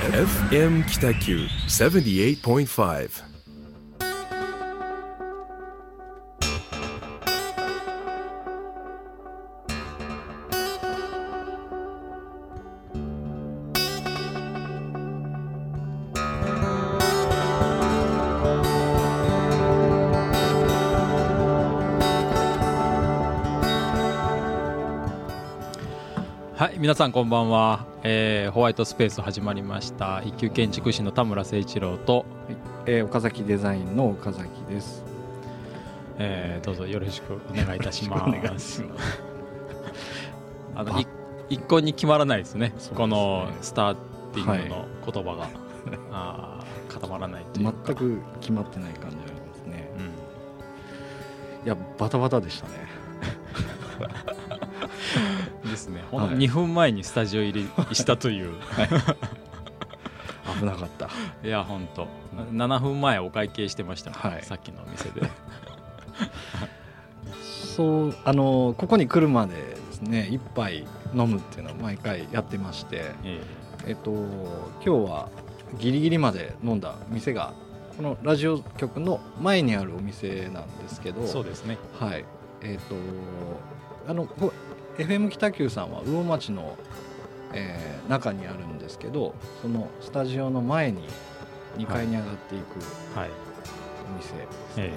FM 北九78.5皆さんこんばんは、えーホワイトスペース始まりました。一級建築士の田村誠一郎と、えー岡崎デザインの岡崎です。えーどうぞよろしくお願いいたします。あのい一向に決まらないですね。ね。このスターティングの言葉が、あー固まらないというか、全く決まってない感じありますね。ういやバタバタでしたね。ん、ですね。ほんとはい。2分前にスタジオ入りしたという。危なかった。いや本当7分前お会計してました、はい。さっきのお店で。そうあのここに来るまでですね一杯飲むっていうのを毎回やってまして、ええ。っと今日はギリギリまで飲んだ店がこのラジオ局の前にあるお店なんですけど、ーそうですね。はい。えっ、とあのこ FM 北九さんは魚町の、えー中にあるんですけど、そのスタジオの前に2階に上がっていくはい。お店ですえね。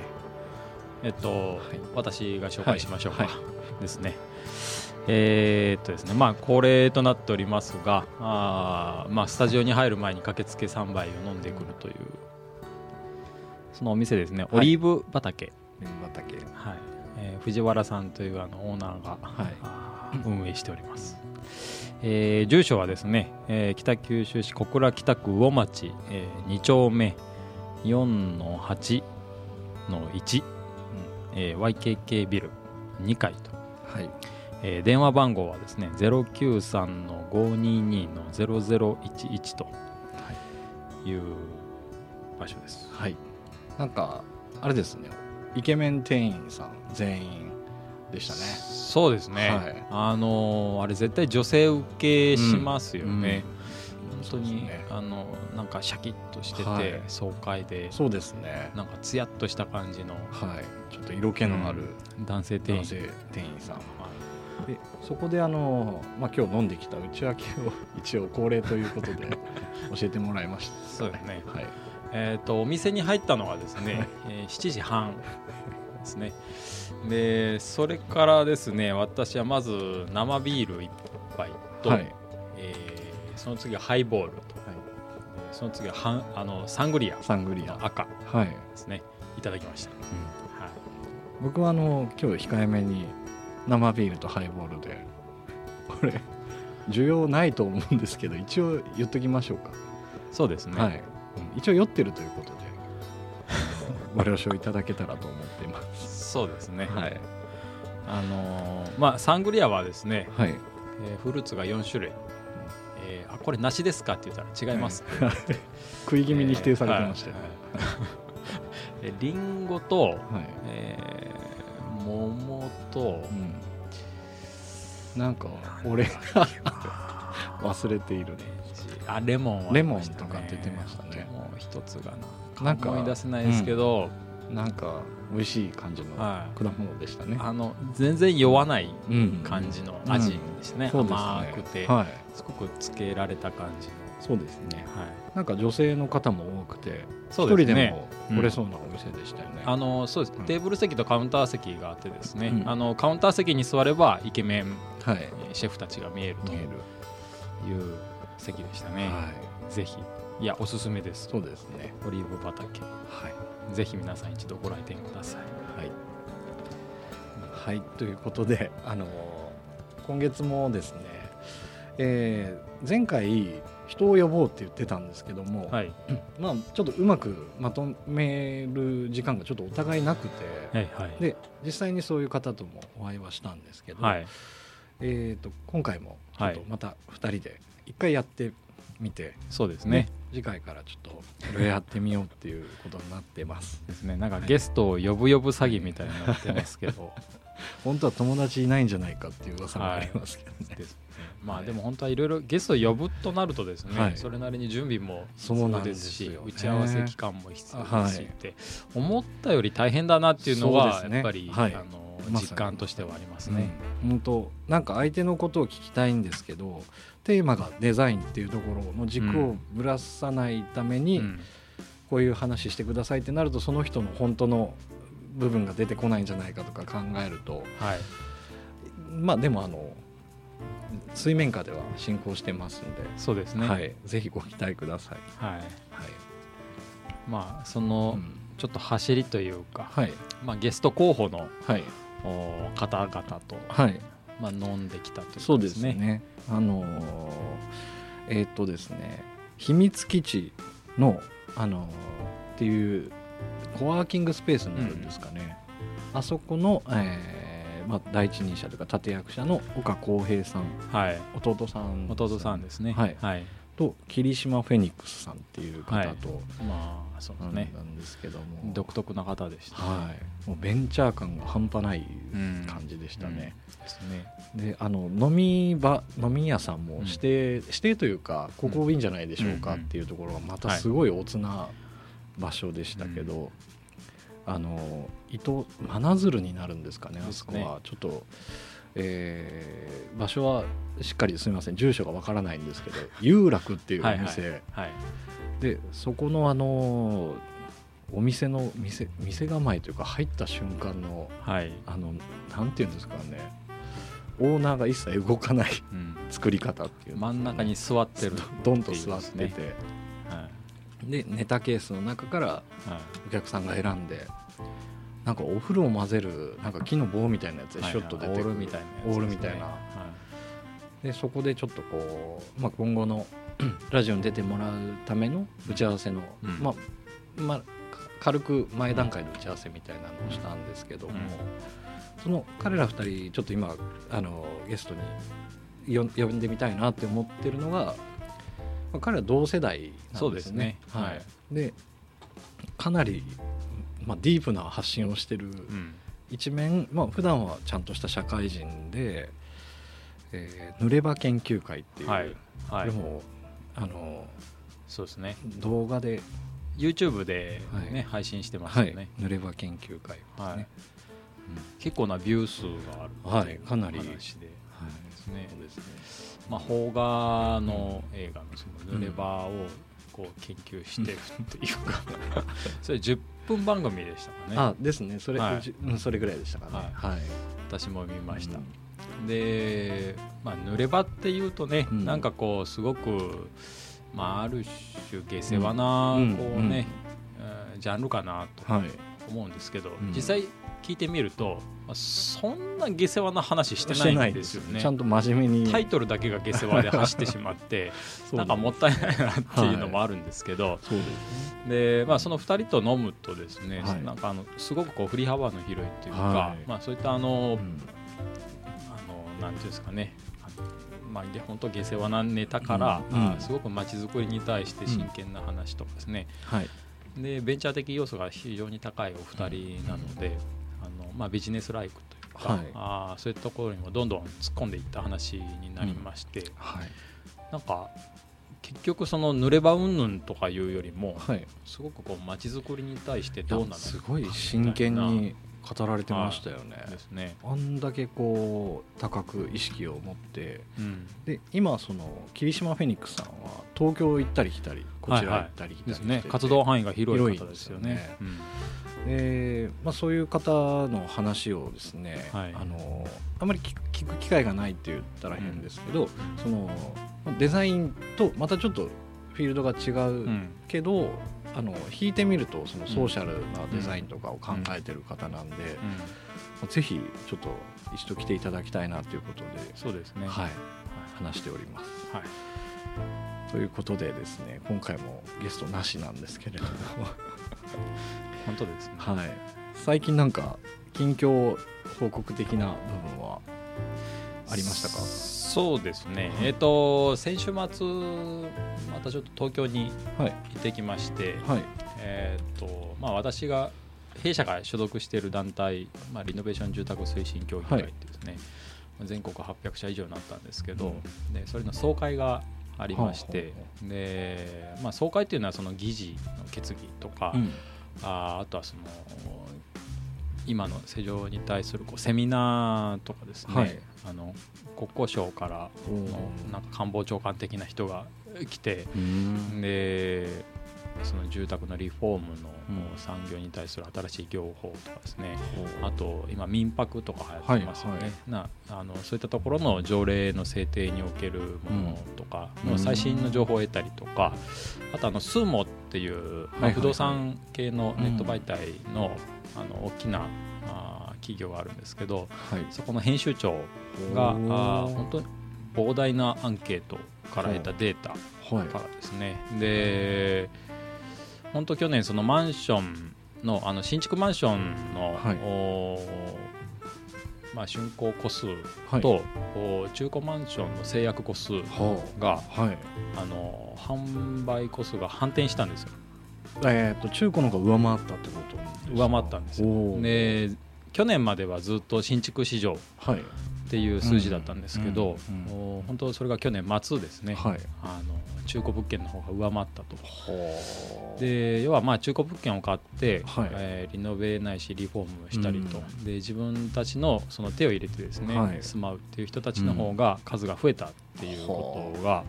ええ。っと、はい。私が紹介しましょうか、はい。はですね。えーっとですね。まあ恒例となっておりますがあーまあスタジオに入る前に駆けつけ3杯を飲んでくるというそのお店ですね、い。オリーブ畑、麺畑。はいえー藤原さんというあのオーナーが、はい運営しております、えー住所はですね、えー北九州市小倉北区魚町、え2丁目4の8の1、えー YKK ビル2階と、はい。えー電話番号はですね093の522の0011という場所ですはい。なんかあれですね。イケメン店員さん全員でしたね。そうですね、はい。あのーあれ絶対女性受けしますよね、本当に、そうですね。あのなんかシャキッとしてて、はい。爽快でそうですね。なんかツヤっとした感じのはい。ちょっと色気のある男性店員、男性店員さん。はい。でそこであの、まあ、今日飲んできた内訳を 一応恒例ということで 教えてもらいましたそうですね。はい。えー、とお店に入ったのがですね、えー7時半ですねでそれからですね私はまず生ビール1杯と、はい。えーその次はハイボールと、でその次はハンあのサングリア。サングリア。の赤。はい。ですね。いただきました、はい。僕はあの今日控えめに生ビールとハイボールでこれ需要ないと思うんですけど一応言っときましょうか、そうですね、はい、うん。一応酔ってるということでご了承いただけたらと思ってそうですね、はい。あのーまあサングリアはですね、はい。えーフルーツが4種類、えーあこれ梨ですかって言ったら違います、食い気味に否定されてましたよ、えーはい。えリンゴと、はい。えー桃と、うん、なんか俺が忘れているあレモンはレモンとか出てましたね。もう一つがななんか思い出せないですけど、なんか美味しい感じのはい。果物でしたね。あの全然酔わないうん感じの味でしたね、そうですね。甘くて、はい、すごくつけられた感じの、そうですね。はい、なんか女性の方も多くて、一ね。人でも来れそうなお店でしたよね。あのそうです、うん。テーブル席とカウンター席があってですね、うん。あのカウンター席に座ればイケメンはい。えーシェフたちが見えるという。席でしたね、はい。ぜひ。いやおすすめです。そうですね。オリーブ畑。はい。ぜひ皆さん一度ご来店くださいはい。はい。ということで、あのー今月もですね、えー前回人を呼ぼうって言ってたんですけども、はい まあちょっとうまくまとめる時間がちょっとお互いなくて、はいはいで実際にそういう方ともお会いはしたんですけど、はいえー、と今回もちょっはいとまた2人で1回やって見て。そうですね。次回からちょっとこれやってみようっていうことになってます。ですね。なんかゲストを呼ぶ呼ぶ詐欺みたいになってますけど。本当は友達いないんじゃないかっていう噂もありますけどね、ですね。まあでも本当はいろいろゲストを呼ぶとなるとですね、はい。それなりに準備もそうなん必要ですよね。し打ち合わせ期間も必要ですしはい。って思ったより大変だなっていうのはやっぱり、はい。あの実感としてはありますね。うん。本当なんか相手のことを聞きたいんですけどテーマがデザインっていうところの軸をぶらさないために、うん。こういう話してくださいってなるとその人の本当の部分が出てこないんじゃないかとか考えるとはい。まあでもあの水面下では進行してますんで、そうですね。はい、ぜひご期待ください。はい。はい。まあその、うん。ちょっと走りというか、はい。まあ、ゲスト候補のはい。お方々と、はいまあ、飲んできたというそうでことですすね。ね。あのーえーっとですね秘密基地のあのーっていうコワーキングスペースになるんですかね。あそこの、えーまあ、第一人者というか立役者の岡浩平さんはい弟さん弟さんですね。はいはい。と霧島フェニックスさんっていう方と、まあそうね。なんですけども、独特な方でした、はい、もうベンチャー感が半端ないうん。感じでしたね。ですね。であの飲み場飲み屋さんもうん。指定、指定というかここいいんじゃないでしょうかっていうところがまたすごいおつな場所でしたけど、あの伊藤真鶴になるんですかねあそこは。ちょっと、えー場所はしっかりすみません住所がわからないんですけど 有楽っていうお店、はい。でそこのあのお店の店店構えというか入った瞬間のはい。あのなんていうんですかねオーナーが一切動かないうん。作り方っていう真ん中に座ってる。ドンと座っててっていでネタケースの中からい。はい。お客さんが選んでなんかお風呂を混ぜるなんか木の棒みたいなやつでシュッと出てくる。オールみたいな。オールみたいな。はでそこでちょっとこう、まあ、今後の ラジオに出てもらうための打ち合わせの、うん。まあまあか軽く前段階の打ち合わせみたいなのをしたんですけども、うん。その彼ら2人ちょっと今あのゲストによ呼んでみたいなって思ってるのが、まあ、彼ら同世代なんですね。そうですね。ははいい、でかなり、まあ、ディープな発信をしてるうん。一面、まあ普段はちゃんとした社会人で、えー濡れ場研究会っていう、はい。はいこれ。もあのそうですね。動画で、YouTube でね、はい配信してますはいよね。、濡れ場研究会ですね、はいはい結構なビュー数があるっていうかなり、話で。はいですねそうですねまあ、邦画の映画のその濡れ場をこう研究してるっていうか、それ10分番組でしたかね。あですね。それ、はい。それぐらいでしたかね。はい、私も見ました、うん。で、まあ、濡れ場っていうとね、うん。なんかこうすごく、まあ、ある種下世話なうん。こうね、えージャンルかなとはい。思うんですけど、ん。実際聞いてみると、まあ、そんな下世話な話してないんですよね。ちゃんと真面目に。タイトルだけが下世話で走ってしまって なんかもったいないなっていうのもあるんですけど、そうでまあ、その2人と飲むとですね、はい。なんかあのすごくこう振り幅の広いっていうか、はい。まあ、そういったあの、うん。あのなんていうんですかね。まあ、げ本当下世話なネタから、うんあすごく街づくりに対して真剣な話とかですね、はい。でベンチャー的要素が非常に高いお二人なので、あのまあ、ビジネスライクというか、はい。あーそういったところにもどんどん突っ込んでいった話になりまして、はい。なんか結局その濡れ場云々とかいうよりもはい。すごくこう街づくりに対してどうなのかすごい真剣に語られてましたよね、ですね。あんだけこう高く意識を持って。うん。で今その霧島フェニックスさんは東京行ったり来たりこちら行ったり来たりですね。活動範囲が広い方ですよね。広いですよでまあ、そういう方の話をですね、はい。あのあまり聞く機会がないって言ったら変ですけど、そのデザインとまたちょっとフィールドが違うんううん。けど、あの弾いてみるとそのソーシャルなデザインとかを考えてる方なんで、ぜひちょっと一度来ていただきたいなということで、そうですね。はい、話しております。はい。ということでですね今回もゲストなしなんですけれども、本当ですね。はい、最近なんか近況報告的な部分はありましたか？そうですね、えっ、と先週末またちょっと東京にはい。行ってきまして、はい。えっ、とまあ私が弊社が所属している団体、まあ、リノベーション住宅推進協議会ってですね、全国800社以上になったんですけど、でそれの総会がありまして、でまあ、総会っていうのはその議事の決議とか、うん。ああとはその今の世情に対するこうセミナーとかですね、はい。あの国交省からおのなんか官房長官的な人が来てうん。でその住宅のリフォームのうん産業に対する新しい業法とかですね、ほう。あと今民泊とか流行ってますよね、はいはい。なあのそういったところの条例の制定におけるものとかの最新の情報を得たりとか、あとあのスーモっていう、まあはいはいはい。不動産系のネット媒体の,、あの大きな企業があるんですけどはい。そこの編集長が本当に膨大なアンケートから得たデータはいからですね。で本当去年そのマンションのあの新築マンションの、はい。おまあ、竣工戸数はい。中古マンションの制約戸数はがあ。はい。あの販売戸数が反転したんですよ。えっと中古の方が上回ったってこと上回ったんですよ。で去年まではずっと新築市場はいっていう数字だったんですけど、本当それが去年末ですね、はい。あの中古物件の方が上回ったと。はで要はまあ中古物件を買って、はい。えーリノベないしリフォームしたりと、うん。で自分たちのその手を入れてですね、はい。住まうっていう人たちの方が数が増えたっていうことが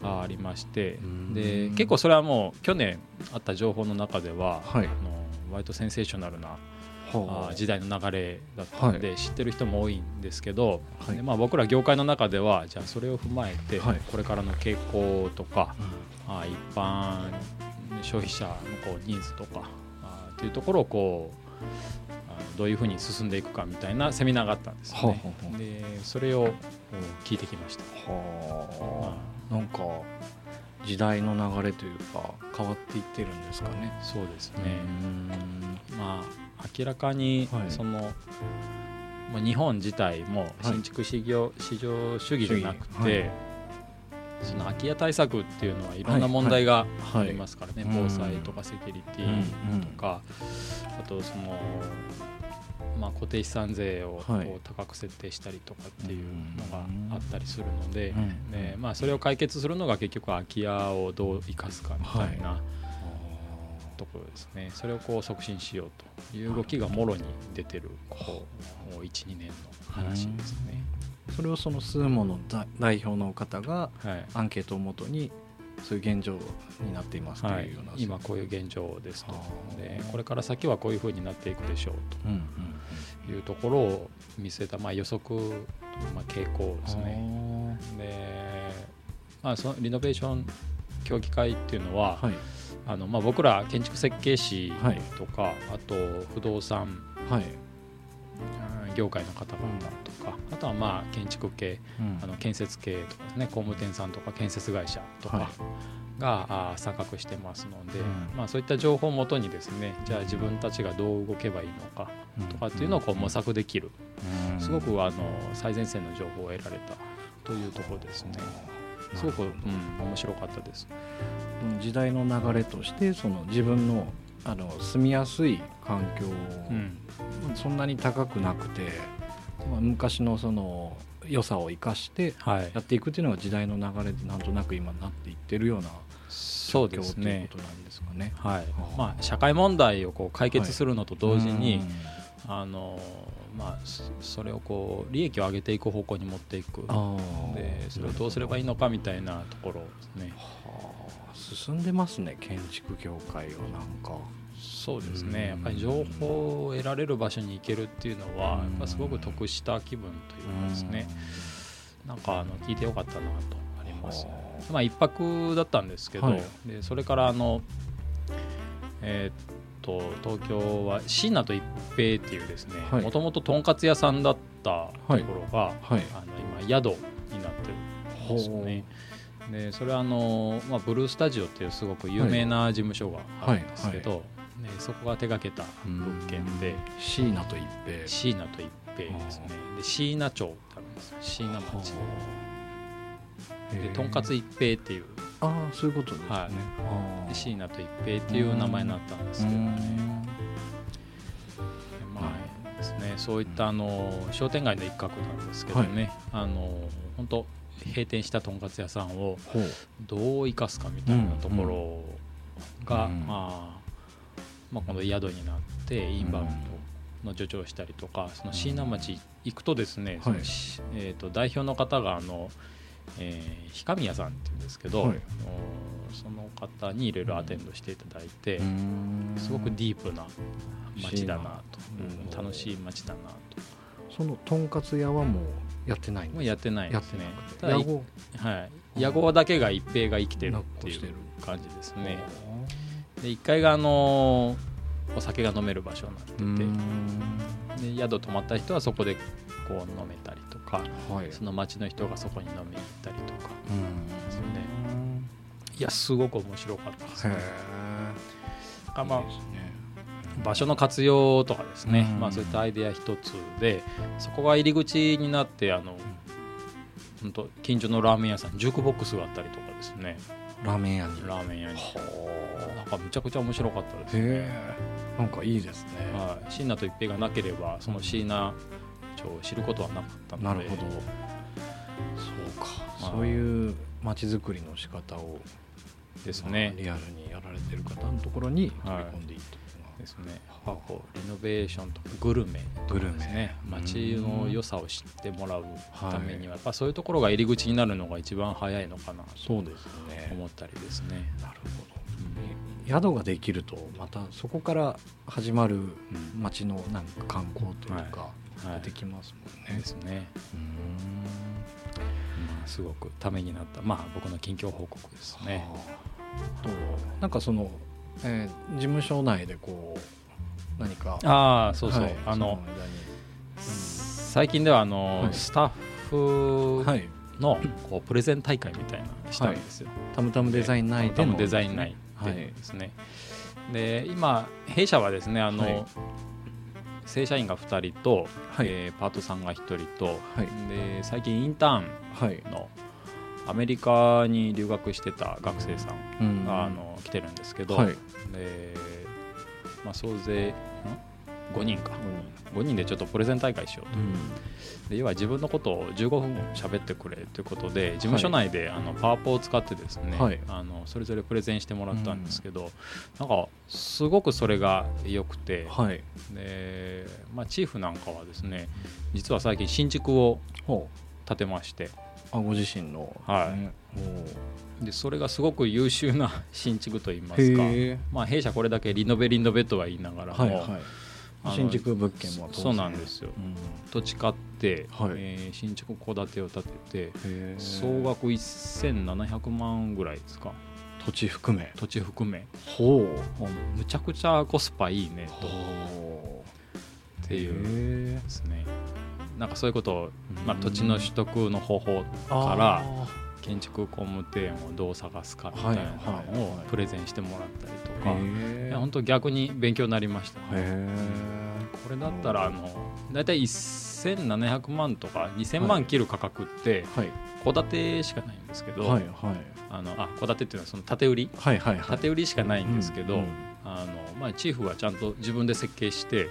ありまして、うん。で結構それはもう去年あった情報の中では、はい。あの割とセンセーショナルなはあー時代の流れだったので、知ってる人も多いんですけど、はい。でまあ、僕ら業界の中ではじゃあそれを踏まえて、はい。これからの傾向とか、うん。あー一般消費者のこうニーズとかあーっていうところをこうどういうふうに進んでいくかみたいなセミナーがあったんですよね。はあはあはあ。でそれをお聞いてきました。はあ。なんか時代の流れというか変わっていってるんですかね。そうですね、うん。まあ明らかにはい。その、まあ、日本自体もはい。新築市場,、市場主義じゃなくて、その空き家対策っていうのはいろんな問題があはい。りますからね、うん。防災とかセキュリティとか、あとその、まあ、固定資産税を高く設定したりとかっていうのがあったりするので、うん。でまあ、それを解決するのが結局空き家をどう生かすかみたいなところですね、それをこう促進しようという動きがもろに出てるここ12年の話ですね。それをそのスーモの代代表の方がはい。アンケートをもとにそういう現状になっていますとはいいうような、今こういう現状ですと。でこれから先はこういうふうになっていくでしょうと。いうところを見せた、まあ、予測、まあ、傾向ですね。ね。で、まあ、そのリノベーション協議会っていうのは、はいあのまあ、僕ら建築設計士はい。とか、あと不動産はい。うん業界の方々とか、あとはまあ建築系あの建設系とかですね工務店さんとか建設会社とはい。かが、あー参画してますので、うん。まあ、そういった情報をもとにですねじゃあ自分たちがどう動けばいいのかとかっていうのをこう模索できる、うん。すごくあの最前線の情報を得られたというところですね。すごく、うん、面白かったです。時代の流れとしてその自分のあの住みやすい環境うん、そんなに高くなくて、まあ、昔のその良さを生かしてはい。や、っていくっていうのが時代の流れでなんとなく今なっていってるような状況というこ。となんですかね。はい。まあ、社会問題をこう解決するのと同時に、うん。あのまあ、そそれをこう利益を上げていく方向に持っていく。でそれをどうすればいいのかみたいなところですね。はあ進んでますね建築業界はなんか。そうですうん。ねやっぱり情報を得られる場所に行けるっていうのはうん。やっぱすごく得した気分というかですね。なんかあの聞いてよかったなとあります。はまあ一泊だったんですけど、はい。でそれからあのえーっと東京は椎名と一平っていうですねはい。もともととんかつ屋さんだったところが、はい。あの今宿になってるんですよね。でそれはあの、まあ、ブルースタジオっていうすごく有名な事務所があるんですけど、ねそこが手掛けた物件で椎名と一平。椎名と一平ですね。で椎名町ってあるんですよ。椎名町。でとんかつ一平っていうああそういうことですね、はい。椎名と一平っていう名前になったんですけどね。まあですねそういったあの商店街の一角なんですけどね、あの本当閉店したとんかつ屋さんをどう生かすかみたいなところが、うん。まあまあ、この宿になってインバウンドの助長したりとかその椎名町行くとですね、そのしえー、と代表の方があの、えー、氷上屋さんっていうんですけど、はい。その方にいろいろアテンドしていただいて、うん。すごくディープな町だなと、楽しい町だなと。そのとんかつ屋はもうやってないんですやってないですね。なくて。はい、屋号だけが一平が生きてるっていう感じですね。で1階があのお酒が飲める場所になっててで宿泊まった人はそこでこう飲めたりとかはい。その町の人がそこに飲みに行ったりとかいやすごく面白かったです。へねえあまあ場所の活用とかですね、うん。まあ、そういったアイデア一つでそこが入り口になってあの本当近所のラーメン屋さんジュークボックスがあったりとかですね。ラーメン屋に。ラーメン屋に。はなんかめちゃくちゃ面白かったですね、へえなんかいいですね。はい、椎名と一平がなければその椎名町を知ることはなかったので。なるほど。そうか。まあそういう街づくりの仕方をですね。まあリアルにやられてる方のところに取りはい込んでいいというのは。ですね。やっぱこうリノベーションとかグルメとかですね。グルメ。街の良さを知ってもらうためにははやっぱそういうところが入り口になるのが一番早いのかなとそうですね。思ったりですね。なるほど宿ができるとまたそこから始まるうん。街のなんか観光というかはい。出てきますもんね。ですね、うん。まあ、すごくためになったまあ僕の近況報告ですね。はあとなんかその、えー事務所内でこう何かああそうそう、はいあのそ間に。最近ではあの、はい。スタッフはい。のこうプレゼン大会みたいなのしたんですよ。タムタムデザイン内での。タムデザイン内でですね。で今弊社はですねあの、はい。正社員が2人と、はい。えーパートさんが1人と、はい。で最近インターンはい。のアメリカに留学してた学生さんうん。が、あの来てるんですけど、はい。でまあ、総勢ん？5人か。5人。でちょっとプレゼン大会しようと。うん。で要は自分のことを15分喋ってくれということで事務所内であのパワポを使ってですね、はい。あのそれぞれプレゼンしてもらったんですけど、なんかすごくそれが良くて、はい。でまあ、チーフなんかはですね実は最近新築をほ建てましてうあご自身の。はい。ね。でそれがすごく優秀な 新築といいまおすか、まあ、弊社これだけリノベリノベとは言いながらも、はいはい。新築物件もそうなんですよ。うん。土地買って、はい。えー新築戸建てを建てて総額1700万ぐらいですか。土地含め。土地含め。ほう。むちゃくちゃコスパいいねと。っほていうですねなんかそういうことを、まあ、うん。土地の取得の方法あからー。建築工務店をどう探すかみたいなのをはいプレゼンしてもらったりとか、へえいや本当逆に勉強になりました。ねへこれだったらあの大体1700万とか2000万切る価格って戸建てしかないんですけど、はいはい。あのあ戸建てっていうのはその建て売り？はいはいはい。建て売りしかないんですけど、うんうんあのまあ、チーフはちゃんと自分で設計して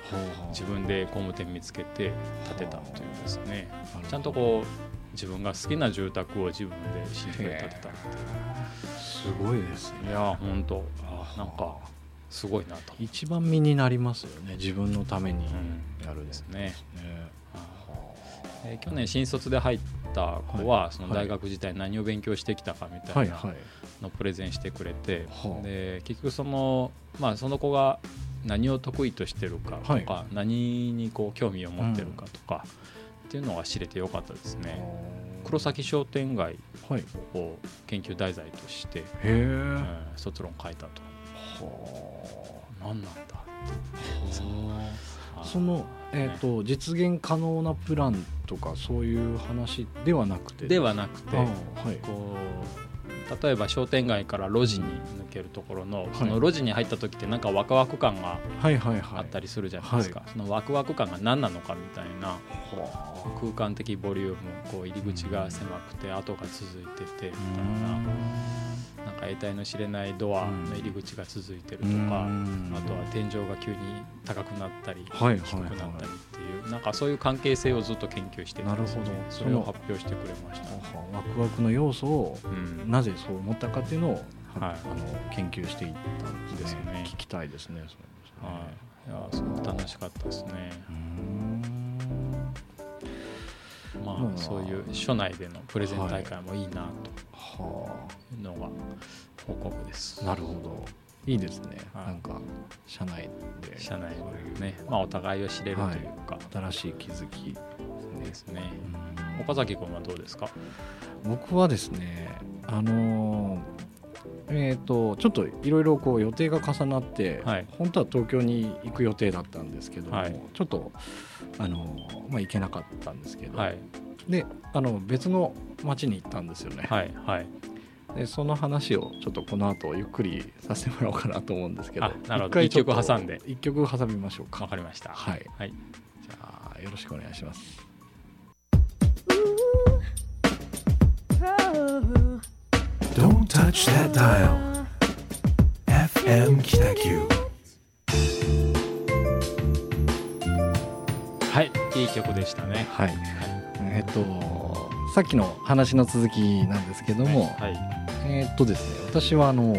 自分で工務店見つけて建てたというですね。ちゃんとこう自分が好きな住宅を自分で新築で建てたっていうすごいですね。いや本当あなんかすごいなと、一番身になりますよね。自分のためにうんやるん。ですね。ねえー去年新卒で入った子はその大学時代何を勉強してきたかみたいいはい。のをプレゼンしてくれて、はあ。で結局その,、まあ、その子が何を得意としてるかとか、は何にこう興味を持ってるかとか、っていうのが知れてよかったですね。黒崎商店街を研究題材として、え。うん卒論書いたと。は何なんだあ。そのえっと実現可能なプランとかそういう話ではなくて。ではなくて、あはい。こう例えば商店街から路地に抜けるところの、その路地に入った時ってなんかワクワク感があったりするじゃないですか、そのワクワク感が何なのかみたいな空間的ボリュームこう入り口が狭くて跡が続いててみたいななんか得体の知れないドアの入り口が続いてるとか、うん。あとは天井が急に高くなったりはいはいはい低くなったりっていうなんかそういう関係性をずっと研究しててなるほど。それを発表してくれました。ワクワクの要素をうん。なぜそう思ったかっていうのを、はい。あの研究していったんですね。ですね。聞きたいですねそれ。はい、いやすごく楽しかったですね。まあ、うん。そういう所内でのプレゼン大会もいいなはというのが報告です。あなるほど。いいですね、はい。なんか社内で。社内でね、まあ、お互いを知れるというか、新しい気づきですね。うん。岡崎君はどうですか？僕はですねあのーえー、とちょっといろいろこう予定が重なって、はい。本当は東京に行く予定だったんですけども、はい。ちょっと、あのーまあ、行けなかったんですけど、はい、であの別の町に行ったんですよね、はい、はい。でその話をちょっとこの後ゆっくりさせてもらおうかなと思うんですけどあなるほど。回曲挟んで。一曲挟みましょうか。わかりました。はい。はい。じゃあよろしくお願いします。Touch that dial. FM Kitaku. はい、いい曲でしたね。はい、えっとさっきの話の続きなんですけども、はい、えっとですね私はあの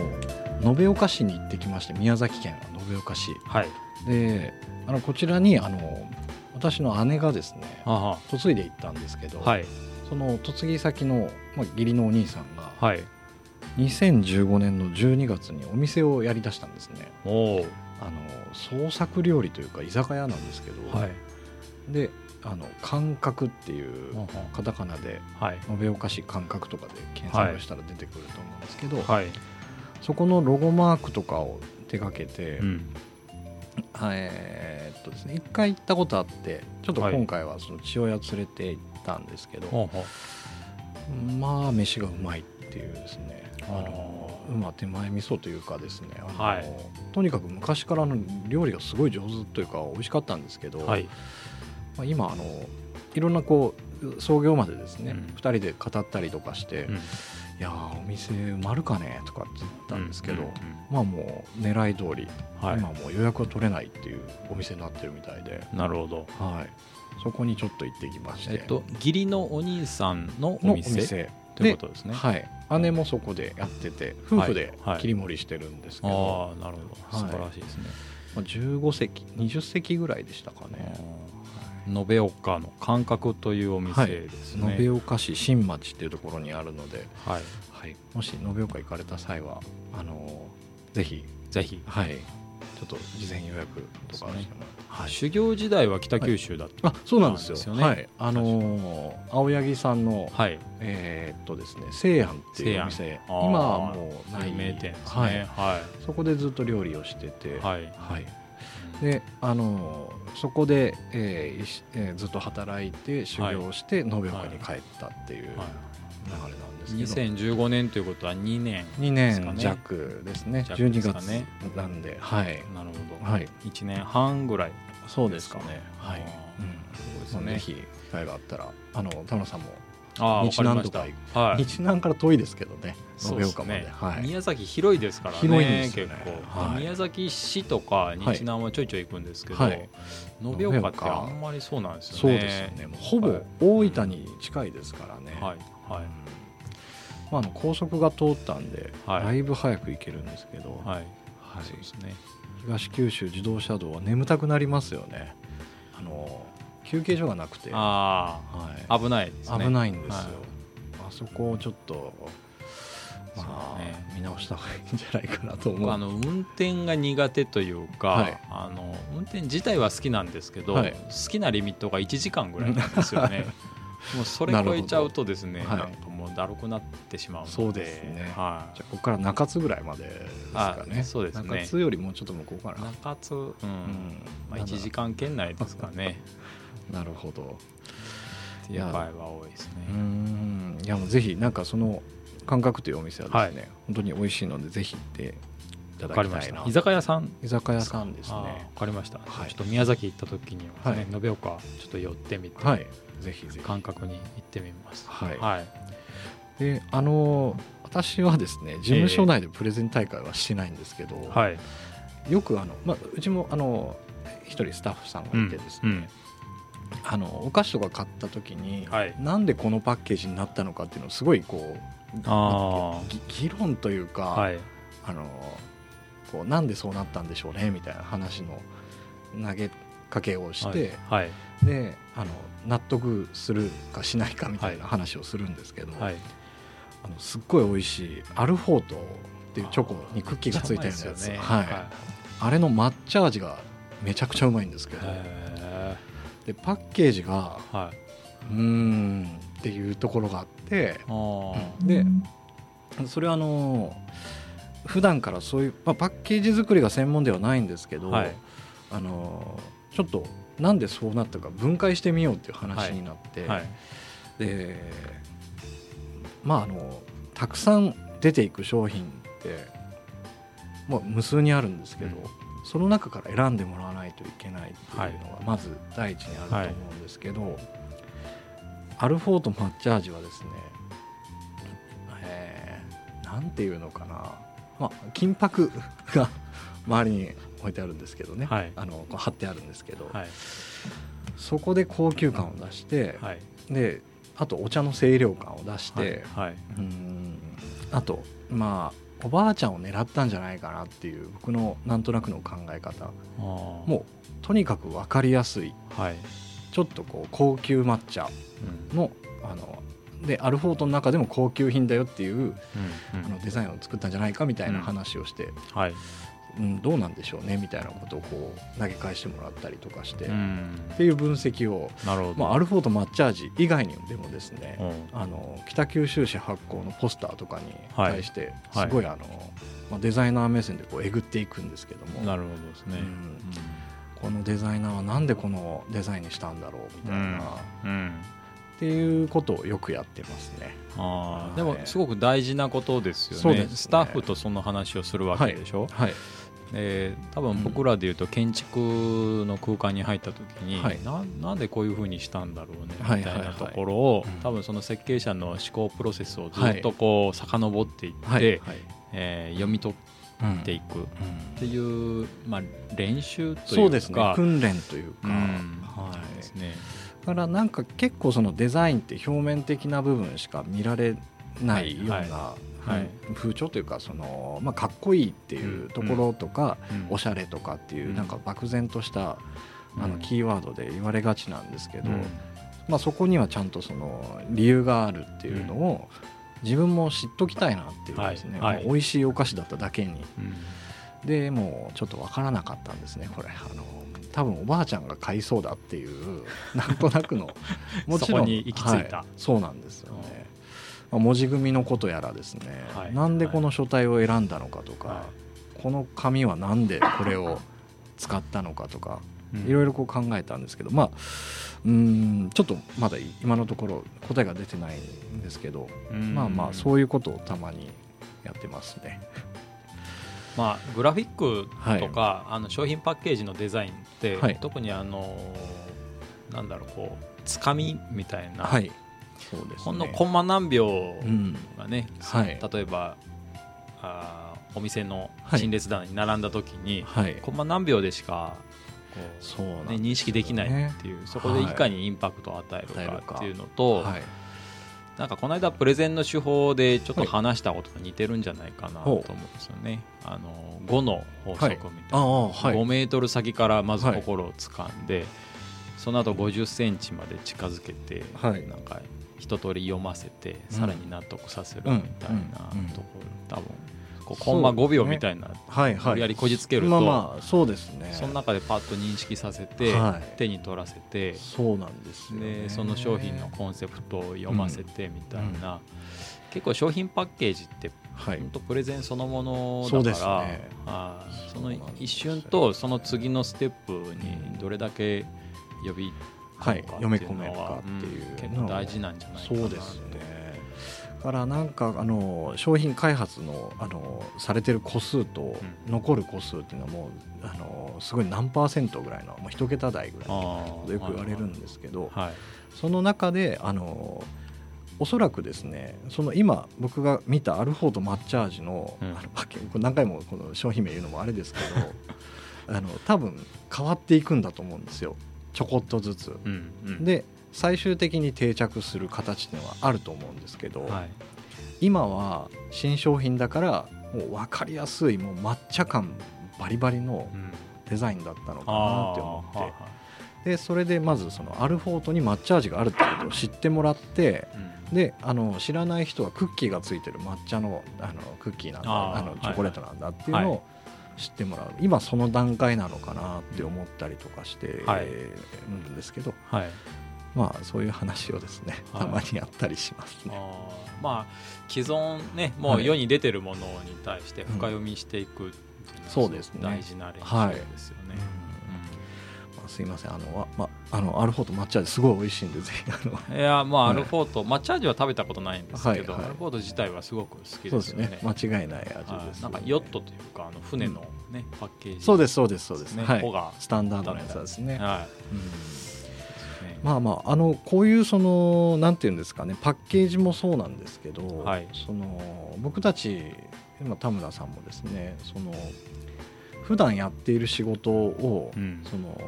延岡市に行ってきまして宮崎県の延岡市はい、であのこちらにあの私の姉がですねは嫁いで行ったんですけど、はい、その嫁ぎ先の、まあ、義理のお兄さんがはい。2015年の12月にお店をやりだしたんですね。あの創作料理というか居酒屋なんですけど、はい、であの感覚っていうはカタカナではい、延岡市感覚とかで検索したら出てくると思うんですけど、はい、そこのロゴマークとかを手掛けて、うん、えーっとですね一回行ったことあってちょっとはい。今回はその父親連れて行ったんですけど、ほうほう、まあ飯がうまいっていうですねああの馬手前味噌というかですねあの、はい。とにかく昔からの料理がすごい上手というか美味しかったんですけど、はい、まあ、今あのいろんなこう創業までですね、うん。2人で語ったりとかして、うん、いやーお店埋まるかねとかって言ったんですけど、うんうんまあもう狙い通り、はい、今もう予約は取れないっていうお店になってるみたいで、なるほど。はい、そこにちょっと行ってきまして、えっと、義理のお兄さんののお店ということですね。はい、姉もそこでやってて夫婦ではい。はい。切り盛りしてるんですけど、ああ、なるほど、はい。素晴らしいですね。まあ、15席20席ぐらいでしたかね。延岡の感覚というお店ですね。延岡市新町っていうところにあるので、はい、はい、もし延岡行かれた際はあのぜひ、ぜひ。はい、ちょっと事前予約とかしてもはい、修行時代は北九州だった。あそうなんですよ。ね。はい、あのー青柳さんの、はい。えーっとですね西安っていうお店。今はもうない。名店ですはい。ね。はそこでずっと料理をしてて、い。はい。はい。であのーそこで、えーえーずっと働いて修行して延岡に帰ったっていう流れはなんですけど、2015年ということは2年。2ですかね。年。弱ですね。弱で12月すかね。なんで、はい。なるほど。はい。1年半ぐらい。そうですかね。はい、うん。そうですね。まあぜひ機会があったらあの田野さんもあ日。南とかはい。日南から遠いですけどね。そうです延岡まで。ね、はい。宮崎広いですからね広いね。結構、はい。宮崎市とか日南はちょいちょい行くんですけど、はい。延岡ってあんまりそうなんですよね。そうですよね。ほぼ大分に近いですからね、はい。はい。うんまあ、あの高速が通ったんで、はい。だいぶ早く行けるんですけど、はい、はい。そうですね。東九州自動車道は眠たくなりますよね。あの休憩所がなくて、あはい。あ危ないですね。危ないんですよ、はい。あそこをちょっと、まあね。見直した方がいいんじゃないかなと思う。僕あの運転が苦手というか、はい。あの運転自体は好きなんですけど、はい。好きなリミットが1時間ぐらいなんですよね もうそれ超えちゃうとですねな,、んかもうだるくなってしまうのでそうですね。はい。じゃあここから中津ぐらいまでですかね。あそうですね。中津よりもうちょっと向こうかな、中津、うん。うん。まあ、1時間圏内ですかね。なるほど。いう場合は多いですね。うーん。いやもうぜひなんかその感覚というお店はですね、本当に美味しいのでぜひ行っていただきたいな。した。居酒屋さん？居酒屋さんですあーわねかりました、はい。ちょっと宮崎行った時にはですね、は延岡ちょっと寄ってみて、はいぜひぜひ。感覚に行ってみます。はい。はい。であの私はですね事務所内でプレゼン大会はしてないんですけど、はい。よくあの、まあ、うちもあの一人スタッフさんがいてですね、うんうん。あのお菓子とか買った時に、はい。なんでこのパッケージになったのかっていうのをすごいこう議論というか、あはい。あのこうなんでそうなったんでしょうねみたいな話の投げかけをして、はい。であの納得するかしないかみたいな話をするんですけど、はい。あのすっごい美味しいアルフォートっていうチョコにクッキーがついたようなやつ、めっちゃうはい。まい。あれの抹茶味がめちゃくちゃうまいんですけど、へでパッケージがーはい。うーんっていうところがあってでそれはあの普段からそういう、まあ、パッケージ作りが専門ではないんですけど、はい。あのちょっとなんでそうなったか分解してみようっていう話になって、はい。でまああのたくさん出ていく商品って、まあ、無数にあるんですけど、うん。その中から選んでもらわないといけないっていうのがまず第一にあると思うんですけど、アルフォート抹茶味はですね、えーなんていうのかな、まあ、金箔が 周りに置いてあるんですけどね、はい。あの貼ってあるんですけど、はい。そこで高級感を出して、はい。であとお茶の清涼感を出して、うん。あとまあおばあちゃんを狙ったんじゃないかなっていう僕のなんとなくの考え方もうとにかく分かりやすいはい、ちょっとこう高級抹茶うん。のあのでアルフォートの中でも高級品だよっていううん。あのデザインを作ったんじゃないかみたいな話をして、はいうんどうなんでしょうねみたいなことをこう投げ返してもらったりとかして、っうん。ていう分析を、なるほど、まあ、アルフォート抹茶味以外にでもですね、うん。あの北九州市発行のポスターとかにはい。対してすはい。ごいあの、まあ、デザイナー目線でこうえぐっていくんですけども、なるほどですね、うん。このデザイナーはなんでこのデザインにしたんだろうみたいな、っうんうんていうことをよくやってますね。あでもすごく大事なことですよね。ね。スタッフとその話をするわけでしょ、はい、えー多分僕らでいうと建築の空間に入った時に、はい。ななんでこういうふうにしたんだろうねはいみたいなところを、うん。多分その設計者の思考プロセスをずっとこう遡っていって、はい。はい。えー読み取うんっていくっうん。ていう、まあ、練習というか。そうですね。訓練というか、うん。はい。ですね。だからなんか結構そのデザインって表面的な部分しか見られないような、はいはい。風潮というかその、まあ、かっこいいっていうところとか、うんおしゃれとかっていう、うん。なんか漠然としたあうん。のキーワードで言われがちなんですけど、うん。まあ、そこにはちゃんとその理由があるっていうのを自分も知っときたいなっていうですね、はい。はい。美味しいお菓子だっただけに。うん。でもうちょっと分からなかったんですねこれ。あの多分おばあちゃんが買いそうだっていう なんとなくの。もちろんに行き着いた。はそうなんですよね、まあ文字組みのことやらですね、はい。なんでこの書体を選んだのかとか、はこの紙はなんでこれを使ったのかとかいろいろこう考えたんですけどまあうーんちょっとまだ今のところ答えが出てないんですけど、うん。まあまあそういうことをたまにやってますね。まあ、グラフィックとか、あの商品パッケージのデザインって、はい。特にあのなんだろうこうつかみみたいな、はい。そうですね。ほんのコンマ何秒うん。がね、はい。例えばあーお店のはい。陳列棚に並んだ時に、はい。コンマ何秒でしかこうそうね、よ認識できないっていう、そこでいかにインパクトを与えるかっていうのと、はいなんかこの間プレゼンの手法でちょっと話したことが似てるんじゃないかなと思うんですよね。あの5の法則みたいな、はい。5メートル先からまず心を掴んで、その後50センチまで近づけて、はい。なんか一通り読ませて、うん。さらに納得させるみたいなうん。うん。ところ、多分こうコンマ5秒みたいな、はいはい。やりこじつけると、まあまあそうですね。その中でパッと認識させて、はい。手に取らせてそうなんですよ、ね、でその商品のコンセプトを読ませてみたいな、結構商品パッケージってはい。本当プレゼンそのものだから、はい。そのそうなんです一瞬とその次のステップにどれだけ呼び込むかっていうのは、はい。読み込めるかっていううん結構大事なんじゃないかなそうですねからなんかあの商品開発のあのされてる個数とうん残る個数っていうのはもうあのすごい何パーセントぐらいのもう一桁台ぐらいあーよく言われるんですけどはい。その中であのおそらくですねその今僕が見たアルフォート抹茶味の,、うん。あのパッケージこれ何回もこの商品名言うのもあれですけど あの多分変わっていくんだと思うんですよ。ちょこっとずつ。うんうん。で最終的に定着する形っていうのはあると思うんですけど、はい。今は新商品だからもう分かりやすいもう抹茶感バリバリのうん。デザインだったのかなあって思って。ーはでそれでまずそのアルフォートに抹茶味があるってことを知ってもらってうん。であの知らない人はクッキーがついてる抹茶のあのクッキーなんだあのはい。チョコレートなんだっていうのを知ってもらう、今その段階なのかなって思ったりとかしてはい。るんですけど、はいまあそういう話をですねはい。たまにやったりしますね。あー。まあ既存ねもう世に出てるものに対して深読みしていくそうですね。大事な練はい習ですよね。まあ、すいません。あの、わまあのアルフォート抹茶ですごい美味しいんでぜひあの。うんいやまあはい。アルフォート抹茶味は食べたことないんですけど、はいはい。アルフォート自体はすごく好きそうですね。ね間違いない味です、はい。なんかヨットというかあの船のね、パッケージそうですそうですそうです。ねはい。穂がスタンダードなやつですね、はいうん。ねまあまああのこういうそのなんていうんですかねパッケージもそうなんですけど、はい。その僕たち今田村さんもですねその普段やっている仕事を、うん。その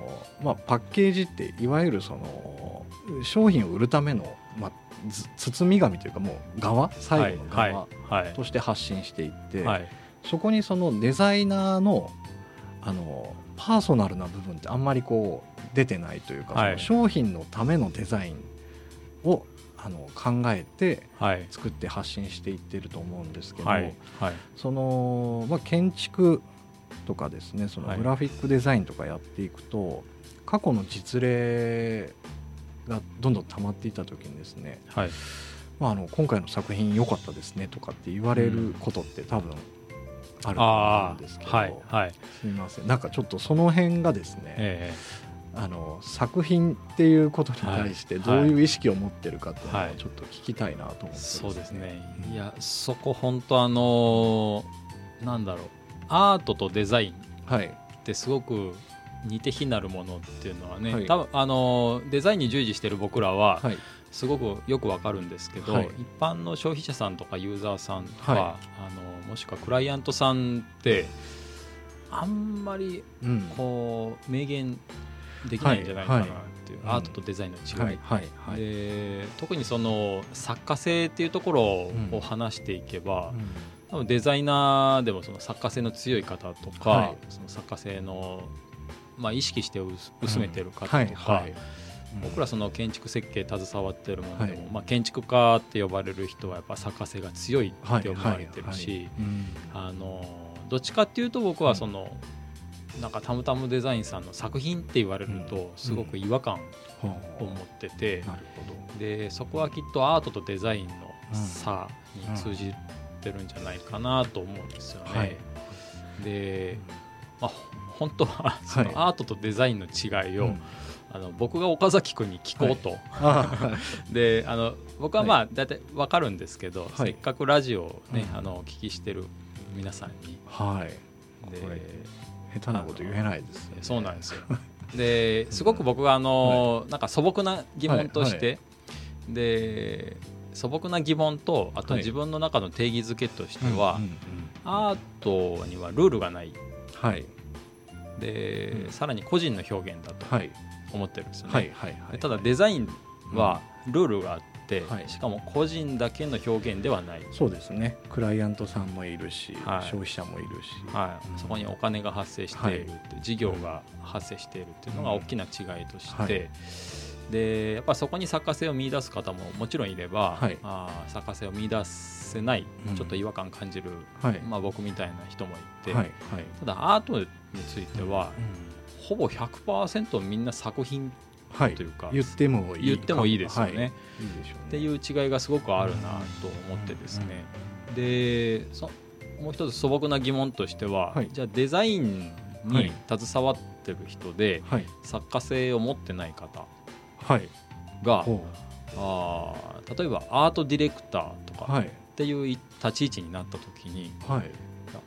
まあ、パッケージっていわゆるその商品を売るための、まあ、ず包み紙というかもう側最後のはい。側はい。として発信していって、はい。そこにそのデザイナーのあのパーソナルな部分ってあんまりこう出てないというか、はい。商品のためのデザインをあの考えてはい。作って発信していってると思うんですけど、はい。はい。その、まあ、建築とかですねそのはい。グラフィックデザインとかやっていくと、過去の実例がどんどん溜まっていった時にですね、はい。まあ、あの今回の作品良かったですねとかって言われることって多分あるんですけど、あはいはい。すみません。なんかちょっとその辺がですね、えあの作品っていうことに対してはい。どういう意識を持ってるかっていうのはい。をちょっと聞きたいなと思ってえますそうですね。うん。いやそこ本当あのーなんだろう。アートとデザインはい。ってすごく似て非なるものっていうのはね、はい。多分あのデザインに従事してる僕らははい。すごくよくわかるんですけど、はい。一般の消費者さんとかユーザーさんとか、はい。あのもしくはクライアントさんってあんまりうん。こう明言できないんじゃないかなっていう、はい。アートとデザインの違い、はい。はい。はい。で特にその作家性っていうところうん。を話していけば、うん。多分デザイナーでもその作家性の強い方とか、はい。その作家性の、まあ、意識して薄薄めてる方とか、はいはい。僕らその建築設計携わってるものでも、はい。まあ、建築家って呼ばれる人はやっぱ作家性が強いって思われてるしどっちかっていうと僕はその、なんかたむたむデザインさんの作品って言われるとすごく違和感を持ってて、でそこはきっとアートとデザインの差に通じてるんじゃないかなと思うんですよね。はい。で、まあ、ほ本当はそはい。のアートとデザインの違いを、うん。あの僕が岡崎君に聞こうと、あはい。であの僕はまあ大体分かるんですけど、はい。せっかくラジオをね、うん。あのお聞きしてる皆さんに。はい。で下手なこと言えないですよね。そうなんですよ。ですごく僕があの、なんか素朴な疑問として、で素朴な疑問とあとはい。自分の中の定義づけとしては、アートにはルールがない。はいで、うん。さらに個人の表現だとはい。思ってるんですよね、ただデザインはルールがあって、はい。しかも個人だけの表現ではない、そうですね。クライアントさんもいるし、はい。消費者もいるし、はい。うん。そこにお金が発生しているって、事業が発生しているっていうのが大きな違いとして、はい。でやっぱそこに作家性を見出す方ももちろんいれば、はい。あー作家性を見出せない、うん。ちょっと違和感感じる、はい。まあ、僕みたいな人もいて、はいはい。ただアートについては、ほぼ100%みんな作品はい。というか言ってもいい。言ってもいいですよね、はい。いいでしょうねっていう違いがすごくあるなと思ってですね、でそもう一つ素朴な疑問としては、はい。じゃあデザインはい。に携わってる人ではい。作家性を持ってない方はい。あー例えばアートディレクターとかはい。っていう立ち位置になった時にはい。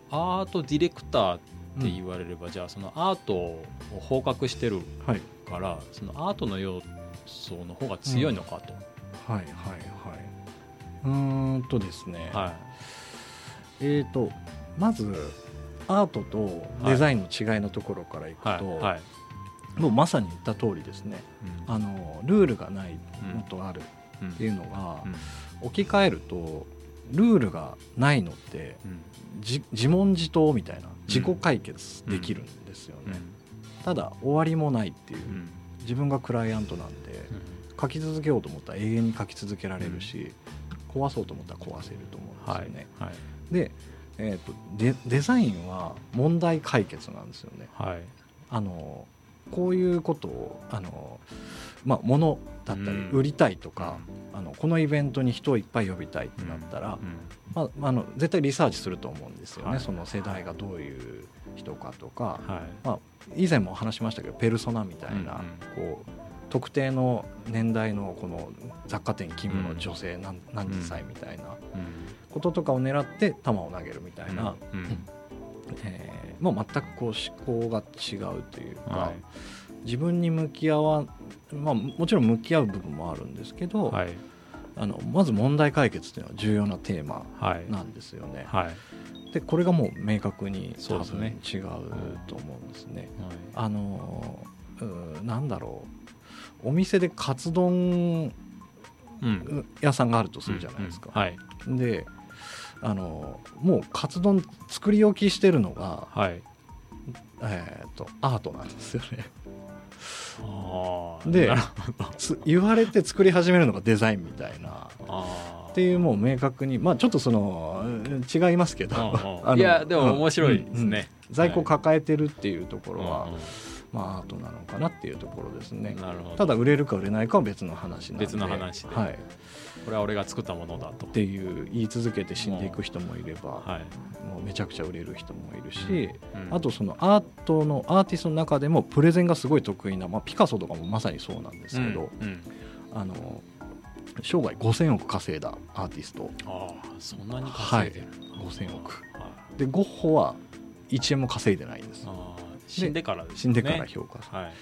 アートディレクターって言われれば、じゃあそのアートを包括してるはい。からそのアートの要素の方が強いのかと、はいはいはい。うーんとですね、はえーとまずアートとデザインの違いのところからいくいはい。と、はい、もうまさに言った通りですね。うん。あのルールがないのとあるうん。っていうのがうん。置き換えるとルールがないのって自問自答みたいな自己解決できるんですよね、ただ終わりもないっていう。自分がクライアントなんで書き続けようと思ったら永遠に書き続けられるし、壊そうと思ったら壊せると思うんはいですよね、はいで,、えー、とデデザインは問題解決なんですよね。はい。あのこういうことをあの、まあ、物だったりうん。売りたいとか、あのこのイベントに人をいっぱい呼びたいってなったら、うん。まあ、あの絶対リサーチすると思うんですよね、はい。その世代がどういう人かとか、はい。まあ、以前も話しましたけどペルソナみたいな、こう特定の年代のこの雑貨店勤務の女性何,、何十歳みたいなこととかを狙って球を投げるみたいな、えーもう全くこう思考が違うというか、はい自分に向き合わ、まあ、もちろん向き合う部分もあるんですけど、はい。あのまず問題解決というのは重要なテーマはい。なんですよね。はい。でこれがもう明確に多分違うと思うんですね。はい。あのなんだろう。お店でカツ丼うん。屋さんがあるとするじゃないですか。であのもうカツ丼作り置きしてるのが、はい。えー、とアートなんですよね。で言われて作り始めるのがデザインみたいな。っていうもう明確にまあちょっとそのうん違いますけど。いやでも面白いですね。在庫抱えてるっていうところは、まあアートなのかなっていうところですね。ただ売れるか売れないかは別の話なんで。別の話で。はい、っこれは俺が作ったものだと。ていう言い続けて死んでいく人もいれば、はい。もうめちゃくちゃ売れる人もいるし、うん。あとそのアートのアーティストの中でもプレゼンがすごい得意な、まあ、ピカソとかもまさにそうなんですけど、あの生涯5000億稼いだアーティスト。ああそんなに稼いでる。5000億。はい。でゴッホは1円も稼いでないんです。死んでからですね。死んでから評価されはい。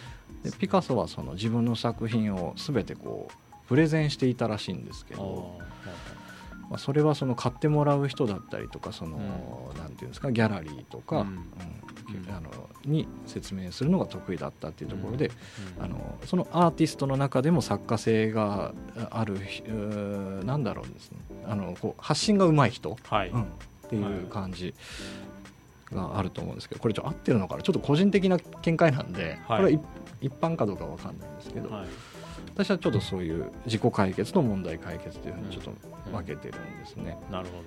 でピカソはその自分の作品を全てこうプレゼンしていたらしいんですけあど、ーまあ、それはその買ってもらう人だったりとかその、なんていうんですかギャラリーとか、うん。あのに説明するのが得意だったっていうところで、うん。あのそのアーティストの中でも作家性があるなんだろうですね。あのこう発信が上手い人、っていう感じがあると思うんですけどこれちょっと合ってるのかな？ちょっと個人的な見解なんで、はい。これは一一般かどうかわかんないんですけど、はい私はちょっとそういう自己解決と問題解決というふうにちょっと分けてるんですね。なるほ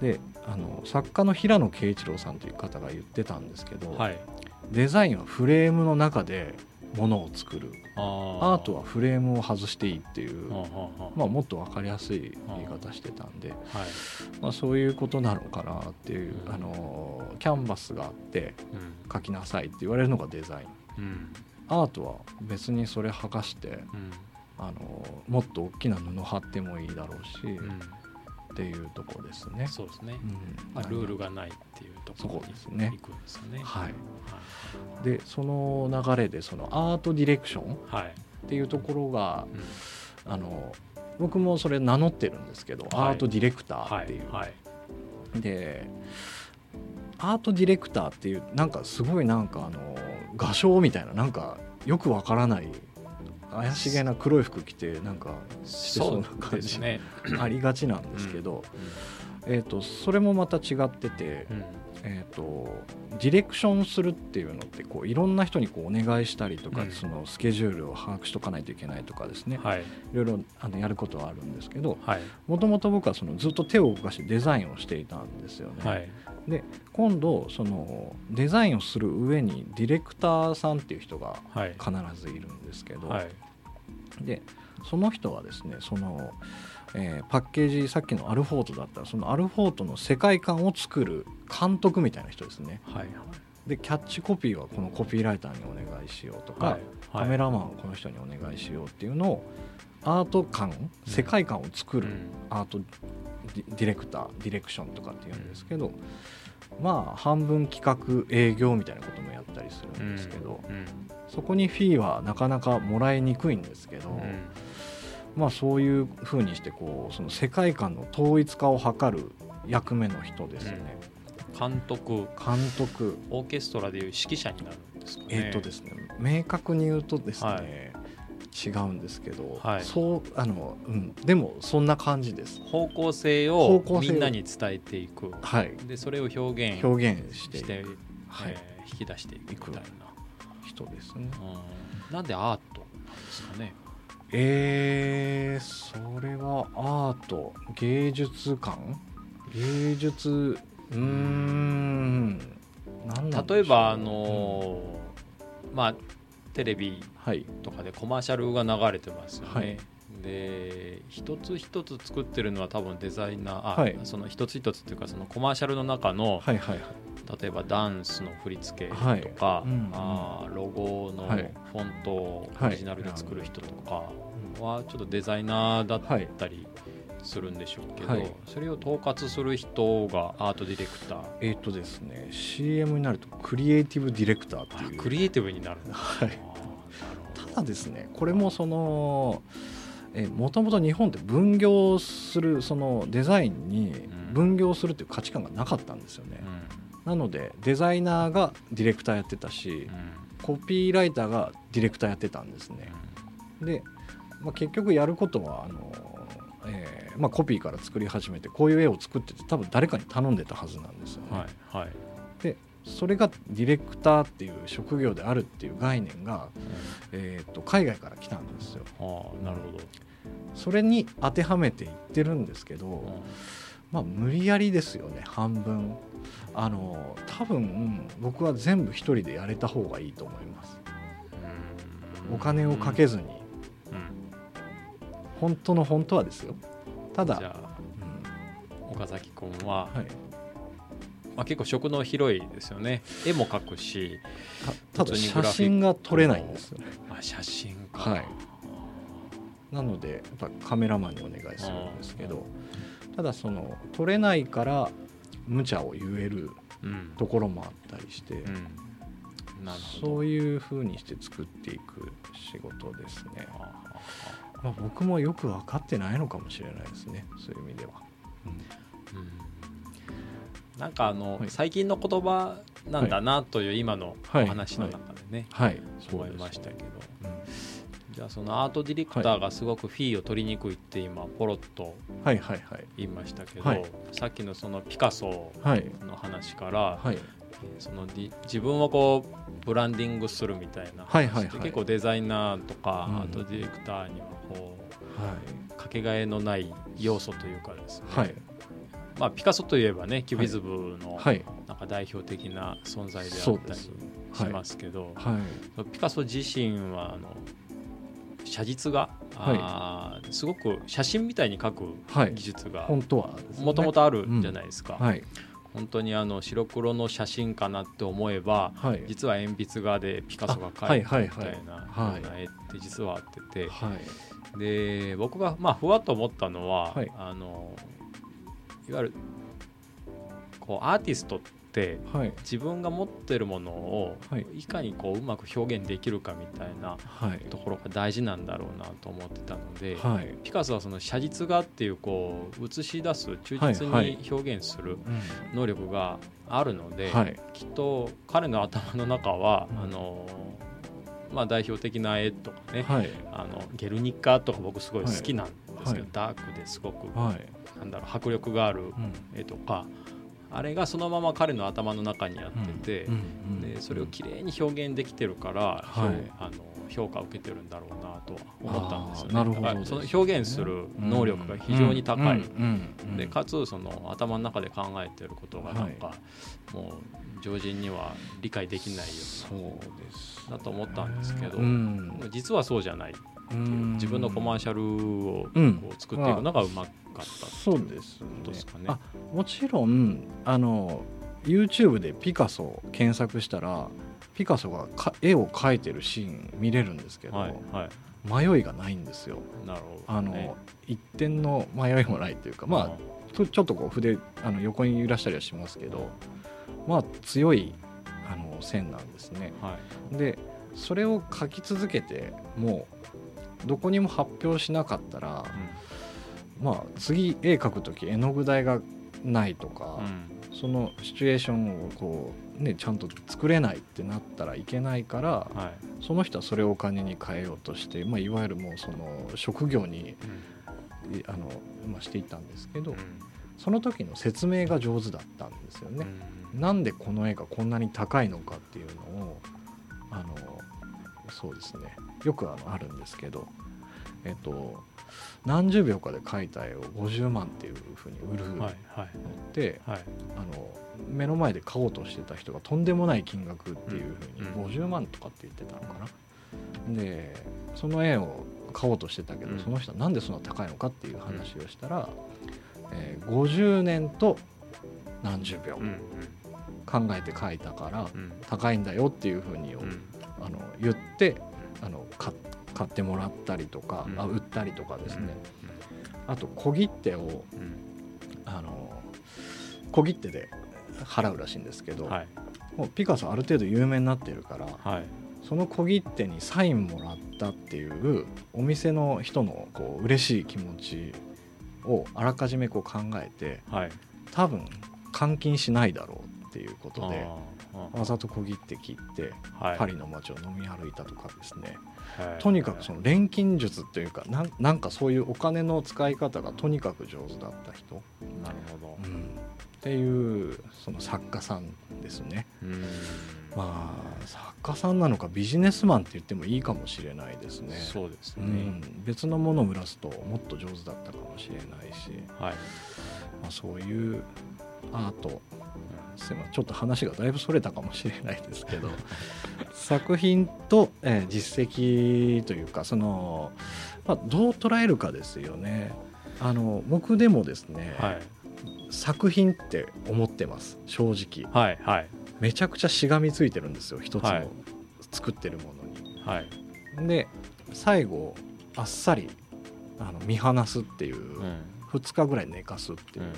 であの作家の平野啓一郎さんという方が言ってたんですけど、どはい。デザインはフレームの中でものを作る。あアートはフレームを外していいっていう、まあ、もっと分かりやすい言い方してたんで、あはい。まあ、そういうことなのかなっていう、うん。あのキャンバスがあってうん。描きなさいって言われるのがデザイン。うんアートは別にそれ剥がしてうん。あのもっと大きな布貼ってもいいだろうし、うん。っていうところですね。そうですね。うん。まあルールがないっていうところですね。に行くんですよね。はい、はでその流れでそのアートディレクションっい。はいていうところがうん。あの僕もそれ名乗ってるんですけど、はい。アートディレクターはっていう、い。はい。でアートディレクターっていうなんかすごいなんかあの画商みたいななんかよくわからない怪しげな黒い服着てなんかしてそうな感じねありがちなんですけど、えー、とそれもまた違ってて、うんえー、とディレクションするっていうのってこういろんな人にこうお願いしたりとか、うん。そのスケジュールを把握しとかないといけないとかですね、はい。いろいろあのやることはあるんですけどはい。もともと僕はそのずっと手を動かしてデザインをしていたんですよね。はい。で今度そのデザインをする上にディレクターさんっていう人がはい。必ずいるんですけど、はい。でその人はですねその、えーパッケージさっきのアルフォートだったらそのアルフォートの世界観を作る監督みたいな人ですね。はい。でキャッチコピーはこのコピーライターにお願いしようとか、はい。カメラマンはこの人にお願いしようっていうのをアート感世界観を作るうん。アートディレクターディレクションとかっていうんですけど、まあ半分企画営業みたいなこともやったりするんですけど、うん。そこにフィーはなかなかもらいにくいんですけど、うん。まあそういうふうにしてこうその世界観の統一化を図る役目の人ですね、監督。監督。オーケストラでいう指揮者になるんですかね。えっ、とですね明確に言うとですね、はい。違うんですけど、はい。そうあの、うん、でもそんな感じです。方向性方を。みんなに伝えていく。はい。でそれを表現表現していして、くはい。えー引き出していくみたいな、人ですね。うん。なんでアートなんですかね。えー、それはアート。芸術感芸術うーん。例えばあのーまあテレビはい。とかでコマーシャルが流れてますよね、はい。で一つ一つ作ってるのは多分デザイナーあ、はい。その一つ一つっていうかそのコマーシャルの中の、はいはいはい。例えばダンスの振り付けとはい。か、うんあーロゴのはい。フォントをはい。オリジナルで作る人とかはちょっとデザイナーだはいったりするんでしょうけど、はい。それを統括する人がアートディレクター。えっ、とですね CM になるとクリエイティブディレクターっていう。あクリエイティブになるんだ。はい。ただですねこれもそのもともと日本って分業するそのデザインにん。分業するっていう価値観がなかったんですよね、なのでデザイナーがディレクターやってたしうん。うんコピーライターがディレクターやってたんですね。で、まあ、結局やることはあの、えーまあ、コピーから作り始めてこういう絵を作ってて多分誰かに頼んでたはずなんですよね、うんはいはい。でそれがディレクターっていう職業であるっていう概念が、えー、と海外から来たんですよ。ああなるほど、それに当てはめていってるんですけど、まあ無理やりですよね半分。あの多分僕は全部一人でやれた方がいいと思います。うん。お金をかけずに。うん本当の本当はですよ。ただじゃあうん。岡崎君は、はい、まあ、結構食の広いですよね。絵も描くしたただ写真が撮れないんですよ。ねあ写真か。はい。なのでやっぱカメラマンにお願いするんですけどただその撮れないから無茶を言えるうん。ところもあったりして、うん。なるほど。そういうふうにして作っていく仕事ですね、まあ、僕もよく分かってないのかもしれないですね。そういう意味では、うん。なんかあの、はい。最近の言葉なんだなという今のおはい。話の中でね、はい。思いましたけど、うん。じゃあそのアートディレクターがすごくフィーを取りにくいって今ポロッと言いましたけど、はい。さっきのそのピカソはい。の話から、はい。その自分をこうブランディングするみたいなはい。はい。はい。話って結構デザイナーとか、うん。アートディレクターにはかけがえのない要素というかですね、はい。まあ、ピカソといえばねキュビズムのはい。なんか代表的な存在であったりしますけど、はい。ピカソ自身はあの写実が、あーすごく写真みたいに描くはい。技術がもともとあるんじゃないですか、はい。本当にあの白黒の写真かなって思えばはい。実は鉛筆画でピカソがあ描いたはいはい。みたいなはいような絵って実はあってて、はいで僕がまあふわっと思ったのは、はい。あのいわゆるこうアーティストってはい。自分が持ってるものをはい。いかにこううまく表現できるかみたいなはい。ところが大事なんだろうなと思ってたので、はい。ピカソはその写実画っていうこう映し出す忠実はいに表現するうん。能力があるので、はい。きっと彼の頭の中は、うん。あのまあ、代表的な絵とかね、はい。あのゲルニカとか僕すごい好きなんですけど、はい。ダークですごく、はい。なんだろう迫力があるうん。絵とかあれがそのまま彼の頭の中にあってて、うんうんでそれをきれいに表現できてるから、はい。あの評価を受けてるんだろうなとは思ったんですよね。なるほど。その表現する能力が非常に高い。うんうんうんでかつその頭の中で考えてることがなんか、もう常人には理解できないよそうですだと思ったんですけどうん。実はそうじゃない。うん自分のコマーシャルをうん。こう作っていくのがうまかった。そうですね。ことですかね。あもちろんあの YouTube でピカソを検索したらピカソがか絵を描いてるシーン見れるんですけど、はいはい。迷いがないんですよ。なるほど、あの、ね一点の迷いもないというかまあちょっとこう筆あの横に揺らしたりはしますけどまあ強いあの線なんですね。はい。でそれを書き続けてもうどこにも発表しなかったら、まあ次絵描く時絵の具代がないとか、うん。そのシチュエーションをこう、ね、ちゃんと作れないってなったらいけないからはい。その人はそれをお金に変えようとして、まあ、いわゆるもうその職業にいあの、まあ、していったんですけど、その時の説明が上手だったんですよね。なんでこの絵がこんなに高いのかっていうのをあのそうですねよくあのあるんですけど、えっと、何十秒かで描いた絵を50万っていうふうに売るのっはいはい。て、目の前で買おうとしてた人がとんでもない金額っていうふうにうん。50万とかって言ってたのかな。でその絵を買おうとしてたけど、うん。その人はなんでそんな高いのかっていう話をしたら、えー50年と何十秒うん考えて描いたからうん。高いんだよっていうふうに、うん。あの言ってあの買買ってもらったりとか、うん。あ売ったりとかですね、あと小切手をうん。あの小切手で払うらしいんですけど、はい。もうピカソある程度有名になってるからはい。その小切手にサインもらったっていうお店の人のこう嬉しい気持ちをあらかじめこう考えてはい。多分換金しないだろうっていうことでわざと小切手切ってはい。パリの街を飲み歩いたとかですね。はいとにかくその錬金術っていうかなんなんかそういうお金の使い方がとにかく上手だった人、なるほど。うん。っていうその作家さんですね。うん。まあ作家さんなのかビジネスマンって言ってもいいかもしれないですね。そうですね。うん、別のものを売らすともっと上手だったかもしれないし、はい。まあ、そういうアートちょっと話がだいぶそれたかもしれないですけど 作品と、えー実績というかその、まあ、どう捉えるかですよね。あの僕でもですね、はい。作品って思ってます。正直。はいはい。めちゃくちゃしがみついてるんですよ一つのはい。作ってるものに。はい。で最後あっさりあの見放すっていう、うん。2日ぐらい寝かすっていう。う、ん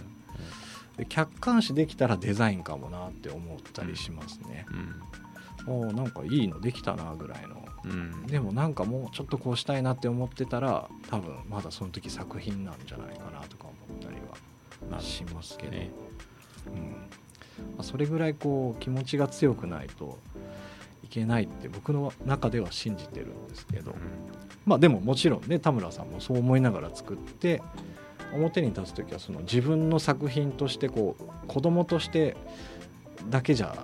で客観視できたらデザインかもなって思ったりしますね、おーなんかいいのできたなぐらいの。うん。うんでもなんかもうちょっとこうしたいなって思ってたら多分まだその時作品なんじゃないかなとか思ったりはしますけど、ねうん。まあ、それぐらいこう気持ちが強くないといけないって僕の中では信じてるんですけど、まあでももちろんね田村さんもそう思いながら作って表に立つ時はその自分の作品としてこう子供としてだけじゃ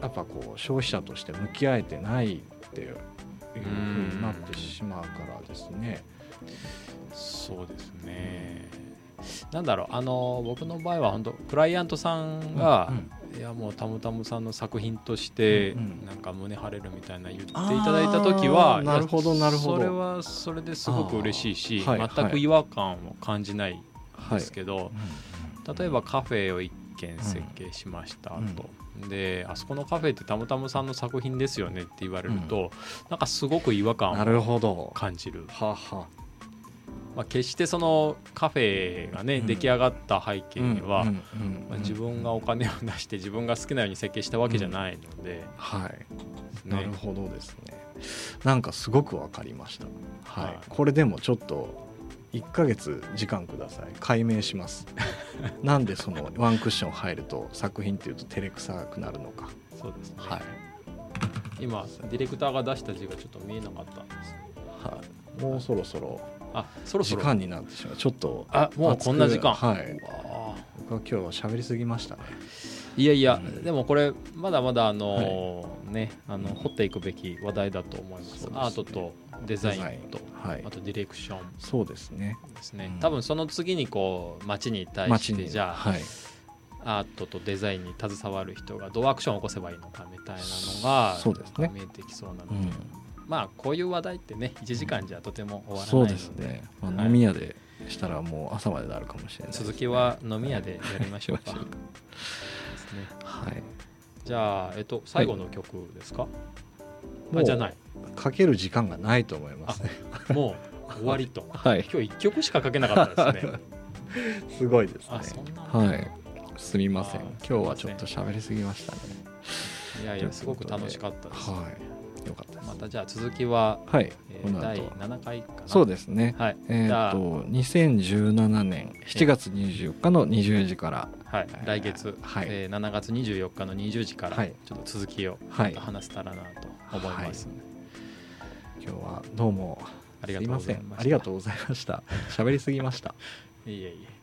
やっぱこう消費者として向き合えてないっていうふうになってしまうからですね。そうですね。なんだろうあの僕の場合は本当クライアントさんが、うんいやもうたむたむさんの作品として、うんうん。なんか胸張れるみたいな言っていただいた時はなるほどなるほど。それはそれですごく嬉しいし、はい。全く違和感を感じないんはいですけど、うん例えばカフェを一軒設計しましたと、であそこのカフェってたむたむさんの作品ですよねって言われると、なんかすごく違和感なるをほど。感じる、はは。まあ、決してそのカフェがね、うん出来上がった背景には、自分がお金を出して自分が好きなように設計したわけじゃないので、はい。ねなるほどですね。なんかすごくわかりました。はい。はいこれでもちょっと1ヶ月時間ください。解明します。なんでそのワンクッション入ると作品っていうと照れくさくなるのか。そうですね、はい。今ディレクターが出した字がちょっと見えなかったんですはい。もうそろそろあそろそろ時間になってしまう。ちょっとあもうこんな時間はい。僕は今日は喋りすぎましたね。ーいやいや、うんでもこれまだまだあのーねあの掘っていくべき話題だと思いますねアートとデザインとはいあ。とディレクションそうですね。ですね、うん多分その次にこう街に対してじゃあ、はい。アートとデザインに携わる人がどうアクションを起こせばいいのかみたいなのがそうですね見えてきそうなので、うん。まあこういう話題ってね1時間じゃとても終わらないそうのでですね。まあ、はい飲み屋でしたらもう朝までなるかもしれないね、続きは飲み屋でやりましょうか。ですねはい。じゃあ、えっと、最後の曲ですか、もうあじゃない。かける時間がないと思いますね。もう終わりと。はい。今日1曲しかかけなかったですね。すごいですね。はい。すみません。あ今日はちょっと喋りすぎましたね。いやいやすごく楽しかったです、はいよかったまたじゃあ続きは、はい。えー第この後7回かな？そうですね。はい、えっ、と2017年7月24日の20時から。はい、来月、はい。えー7月24日の20時からはい。ちょっと続きをはい。話せたらなと思います、今日はどうもありがとうございました。ん。ありがとうございました。喋りすぎました。いえいえ